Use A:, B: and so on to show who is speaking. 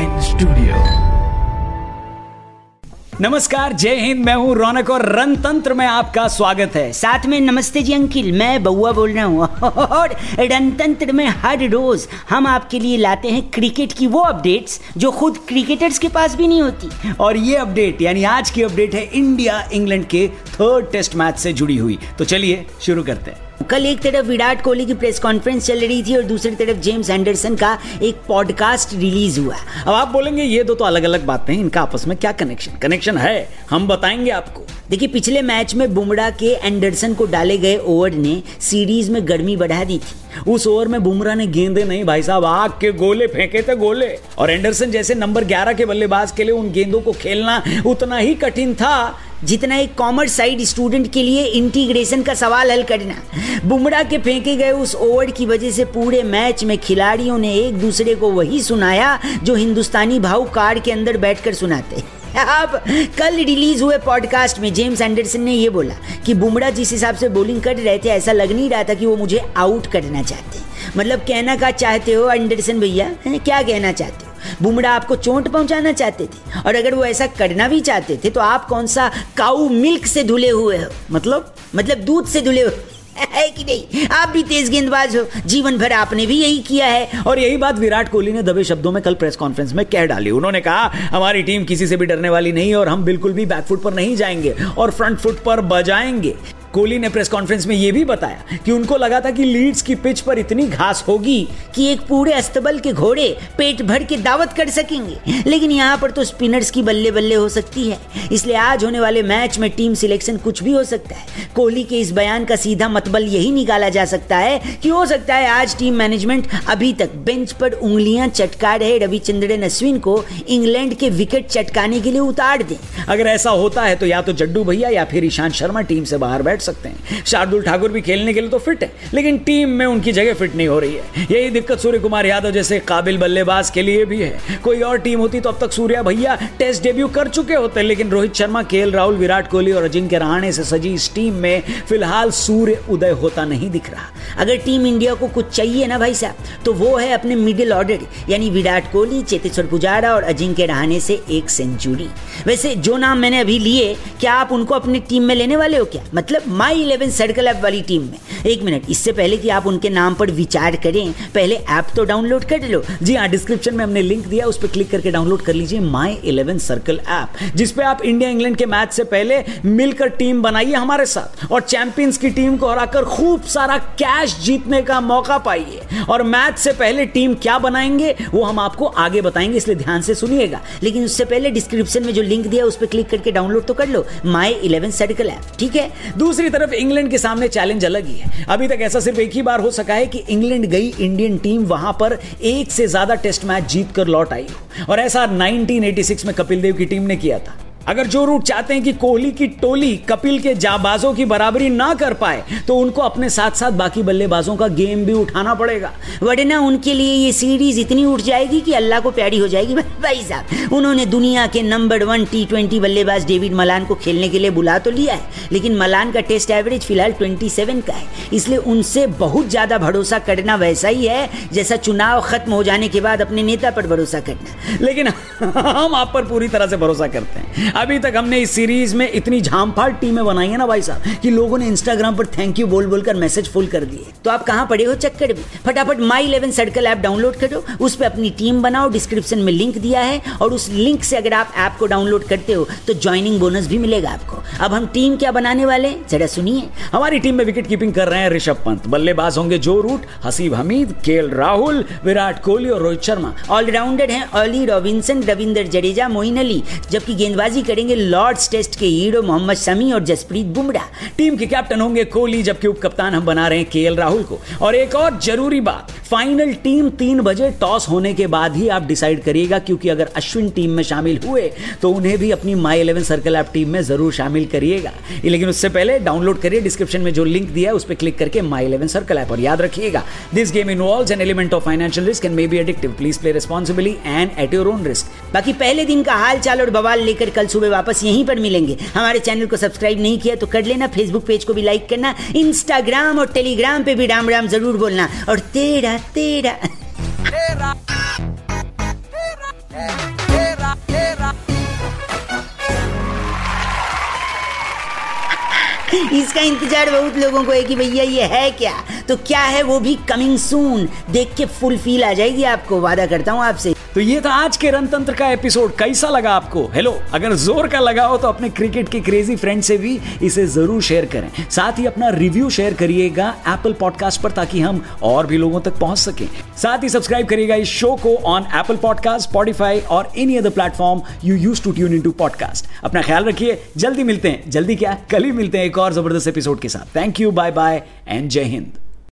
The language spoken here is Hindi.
A: Mind Studio.
B: नमस्कार, जय हिंद, मैं हूँ रौनक और रणतंत्र में आपका स्वागत है।
C: साथ में नमस्ते जी अंकिल, मैं बउआ बोल रहा हूँ। और रणतंत्र में हर रोज हम आपके लिए लाते हैं क्रिकेट की वो अपडेट्स जो खुद क्रिकेटर्स के पास भी नहीं होती।
B: और ये अपडेट, यानी आज की अपडेट है इंडिया इंग्लैंड के थर्ड टेस्ट मैच से जुड़ी हुई। तो चलिए, शुरू करते हैं।
C: कल एक तरफ़ विराट कोहली की प्रेस कॉन्फ्रेंस चल रही थी और दूसरी तरफ़ जेम्स एंडरसन का एक पॉडकास्ट रिलीज़ हुआ।
B: अब आप बोलेंगे ये दो तो अलग अलग बातें हैं इनका आपस में क्या कनेक्शन कनेक्शन है हम बताएँगे आपको।
C: देखिए पिछले मैच में बुमराह के एंडरसन को डाले गए ओवर ने सीरीज़ में गर्मी बढ़ा दी थी।
B: उस ओवर में बुमराह ने गेंदे नहीं भाई साहब आग के गोले फेंके थे गोले। और एंडरसन जैसे नंबर 11 के बल्लेबाज के लिए उन गेंदों को खेलना उतना ही कठिन था।
C: जितना एक कॉमर्स साइड स्टूडेंट के लिए इंटीग्रेशन का सवाल हल करना। बुमराह के फेंके गए उस ओवर की वजह से पूरे मैच में खिलाड़ियों ने एक दूसरे को वही सुनाया जो हिंदुस्तानी भाव कार के अंदर बैठकर सुनाते। अब कल रिलीज़ हुए पॉडकास्ट में जेम्स एंडरसन ने यह बोला कि बुमराह जिस हिसाब से बॉलिंग कर रहे थे, ऐसा लग नहीं रहा था कि वो मुझे आउट करना चाहते। मतलब कहना का चाहते हो एंडरसन भैया? क्या कहना चाहते हो? बुमराह आपको चोट पहुंचाना चाहते थे। और अगर वो ऐसा करना भी चाहते थे तो आप कौन सा काऊ मिल्क से धुले हुए हो? मतलब? मतलब दूध से धुले हो? है कि नहीं? आप भी तेज गेंदबाज हो। जीवन भर आपने भी यही किया है।
B: और यही बात विराट कोहली ने दबे शब्दों में कल प्रेस कॉन्फ्रेंस में कह डाली। उन्होंने कहा, हमारी टीम किसी से भी डरने वाली नहीं और हम बिल्कुल भी बैकफुट पर नहीं जाएँगे और फ्रंट फुट पर बजाएँगे। कोहली ने प्रेस कॉन्फ्रेंस में यह भी बताया कि उनको लगा था कि लीड्स की पिच पर इतनी घास होगी
C: कि एक पूरे अस्तबल के घोड़े पेट भर के दावत कर सकेंगे। लेकिन यहाँ पर तो स्पिनर्स की बल्ले बल्ले हो सकती है। इसलिए आज होने वाले मैच में टीम सिलेक्शन कुछ भी हो सकता है। कोहली के इस बयान का सीधा मतबल यही निकाला जा सकता है कि हो सकता है आज टीम मैनेजमेंट अभी तक बेंच पर उंगलियाँ चटका रहे रविचंद्रन अश्विन को इंग्लैंड के विकेट चटकाने के लिए उतार दें।
B: अगर ऐसा होता है तो या तो जड्डू भैया या फिर ईशांत शर्मा टीम से बाहर बैठ बैठ सकते हैं। शार्दुल ठाकुर भी खेलने के लिए तो फिट है, लेकिन टीम में उनकी जगह फिट नहीं हो रही है। यही दिक्कत सूर्य कुमार यादव जैसे काबिल बल्लेबाज के लिए भी है। कोई और टीम होती तो अब तक सूर्या भैया टेस्ट डेब्यू कर चुके होते, लेकिन रोहित शर्मा के राहुल, विराट कोहली और अजिंक्य रहाणे से सजी इस टीम में फ़िलहाल सूर्य उदय होता नहीं दिख रहा।
C: अगर टीम इंडिया को कुछ चाहिए ना भाई साहब तो वो है अपने मिडिल ऑर्डर यानी विराट कोहली, चेतेश्वर पुजारा और अजिंक्य रहाणे से एक सेंचुरी वैसे जो नाम मैंने अभी लिए, क्या आप उनको अपनी टीम में लेने वाले हो क्या? मतलब माई इलेवन सर्कल ऐप वाली टीम में। एक मिनट इससे पहले कि आप उनके नाम पर विचार करें, पहले ऐप तो डाउनलोड कर लो।
B: जी हाँ डिस्क्रिप्शन में हमने लिंक दिया, उस पर क्लिक करके डाउनलोड कर लीजिए माई इलेवन सर्कल ऐप जिसपे आप इंडिया इंग्लैंड के मैच से पहले मिलकर टीम बनाइए हमारे साथ। और चैंपियंस की टीम को हराकर खूब सारा कैश जीतने का मौका पाइए। और मैच से पहले टीम क्या बनाएँगे, वो हम आपको आगे बताएँगे, इसलिए ध्यान से सुनिएगा।
C: लेकिन उससे पहले डिस्क्रिप्शन में जो लिंक दिया, उस पर क्लिक करके डाउनलोड तो कर लो। माई इलेवन सर्कल ऐप ठीक है?
B: दूसरी तरफ़ इंग्लैंड के सामने चैलेंज अलग ही है। अभी तक ऐसा सिर्फ़ एक ही बार हो सका है कि इंग्लैंड गई इंडियन टीम वहाँ पर एक से ज़्यादा टेस्ट मैच जीत कर लौट आई और ऐसा 1986 में कपिल देव की टीम ने किया था। अगर जो रूट चाहते हैं कि कोहली की टोली कपिल के जाबाजों की बराबरी ना कर पाए तो उनको अपने साथ साथ बाकी बल्लेबाजों का गेम भी उठाना पड़ेगा।
C: वरना उनके लिए ये सीरीज़ इतनी उठ जाएगी कि अल्लाह को प्यारी हो जाएगी। भाई साहब, उन्होंने दुनिया के नंबर वन टी ट्वेंटी बल्लेबाज डेविड मलान को खेलने के लिए बुला तो लिया है, लेकिन मलान का टेस्ट एवरेज फ़िलहाल ट्वेंटी सेवन का है। इसलिए उनसे बहुत ज़्यादा भरोसा करना वैसा ही है, जैसा चुनाव खत्म हो जाने के बाद अपने नेता पर भरोसा करना।
B: लेकिन हम आप पर पूरी तरह से भरोसा करते हैं। अभी तक हमने इस सीरीज़ में इतनी झामफाड़ टीमें बनाई है ना भाई साहब, कि लोगों ने इंस्टाग्राम पर थैंक यू बोल बोलकर मैसेज फुल कर दिए।
C: तो आप कहाँ पड़े हो चक्कर में? फटाफट my eleven circle app download करो, उस पर अपनी टीम बनाओ डिस्क्रिप्शन में लिंक दिया है, और उस लिंक से अगर आप ऐप को डाउनलोड करते हो तो ज्वाइनिंग बोनस भी मिलेगा आपको। अब हम टीम क्या बनाने वाले जरा सुनिए।
B: हमारी टीम में विकेट कीपिंग कर रहे हैं ऋषभ पंत। बल्लेबाज होंगे जो रूट, हसीब हमीद के राहुल, विराट कोहली और रोहित शर्मा।
C: ऑलराउंडर हैं ऑली रॉबिन्सन रविंदर जडेजा, मोइन अली। जबकि गेंदबाजी करेंगे लॉर्ड्स टेस्ट के हीरो मोहम्मद शमी और जसप्रीत बुमराह।
B: टीम के कैप्टन होंगे कोहली, जबकि उप कप्तान हम बना रहे हैं केएल राहुल को। और एक और ज़रूरी बात, फाइनल टीम तीन बजे टॉस होने के बाद ही आप डिसाइड करिएगा, क्योंकि अगर अश्विन टीम में शामिल हुए तो उन्हें भी अपनी my eleven circle app team में ज़रूर शामिल करिएगा। लेकिन उससे पहले डाउनलोड करिए डिस्क्रिप्शन में जो लिंक दिया है, उस पर क्लिक करके माई इलेवन सर्कल ऐप और याद रखिएगा। This game involve an element of financial risk and may be addictive please play responsibly and at your own risk
C: बाकी पहले दिन का हाल चाल और बवाल लेकर कल सुबह वापस यहीं पर मिलेंगे। हमारे चैनल को सब्सक्राइब नहीं किया तो कर लेना। फेसबुक पेज को भी लाइक करना। इंस्टाग्राम और टेलीग्राम पे भी राम राम ज़रूर बोलना। और तेरा तेरा। तेरा इसका इंतज़ार बहुत लोगों को है कि भैया ये है क्या? तो क्या है वो भी कमिंग सून देख के फुल फील आ जाएगी आपको। वादा करता हूँ आपसे।
B: तो ये था आज के रणतंत्र का एपिसोड। कैसा लगा आपको? हेलो अगर ज़ोर का लगा हो तो अपने क्रिकेट के क्रेजी फ्रेंड से भी इसे ज़रूर शेयर करें। साथ ही अपना रिव्यू शेयर करिएगा एप्पल पॉडकास्ट पर ताकि हम और भी लोगों तक पहुँच सके। साथ ही सब्सक्राइब करिएगा इस शो को ऑन एप्पल पॉडकास्ट स्पॉटिफाई और any other platform you use to tune in to podcast अपना ख्याल रखिए, जल्दी मिलते हैं। जल्दी क्या? कल ही मिलते हैं एक और ज़बरदस्त एपिसोड के साथ। Thank you bye bye and जय हिंद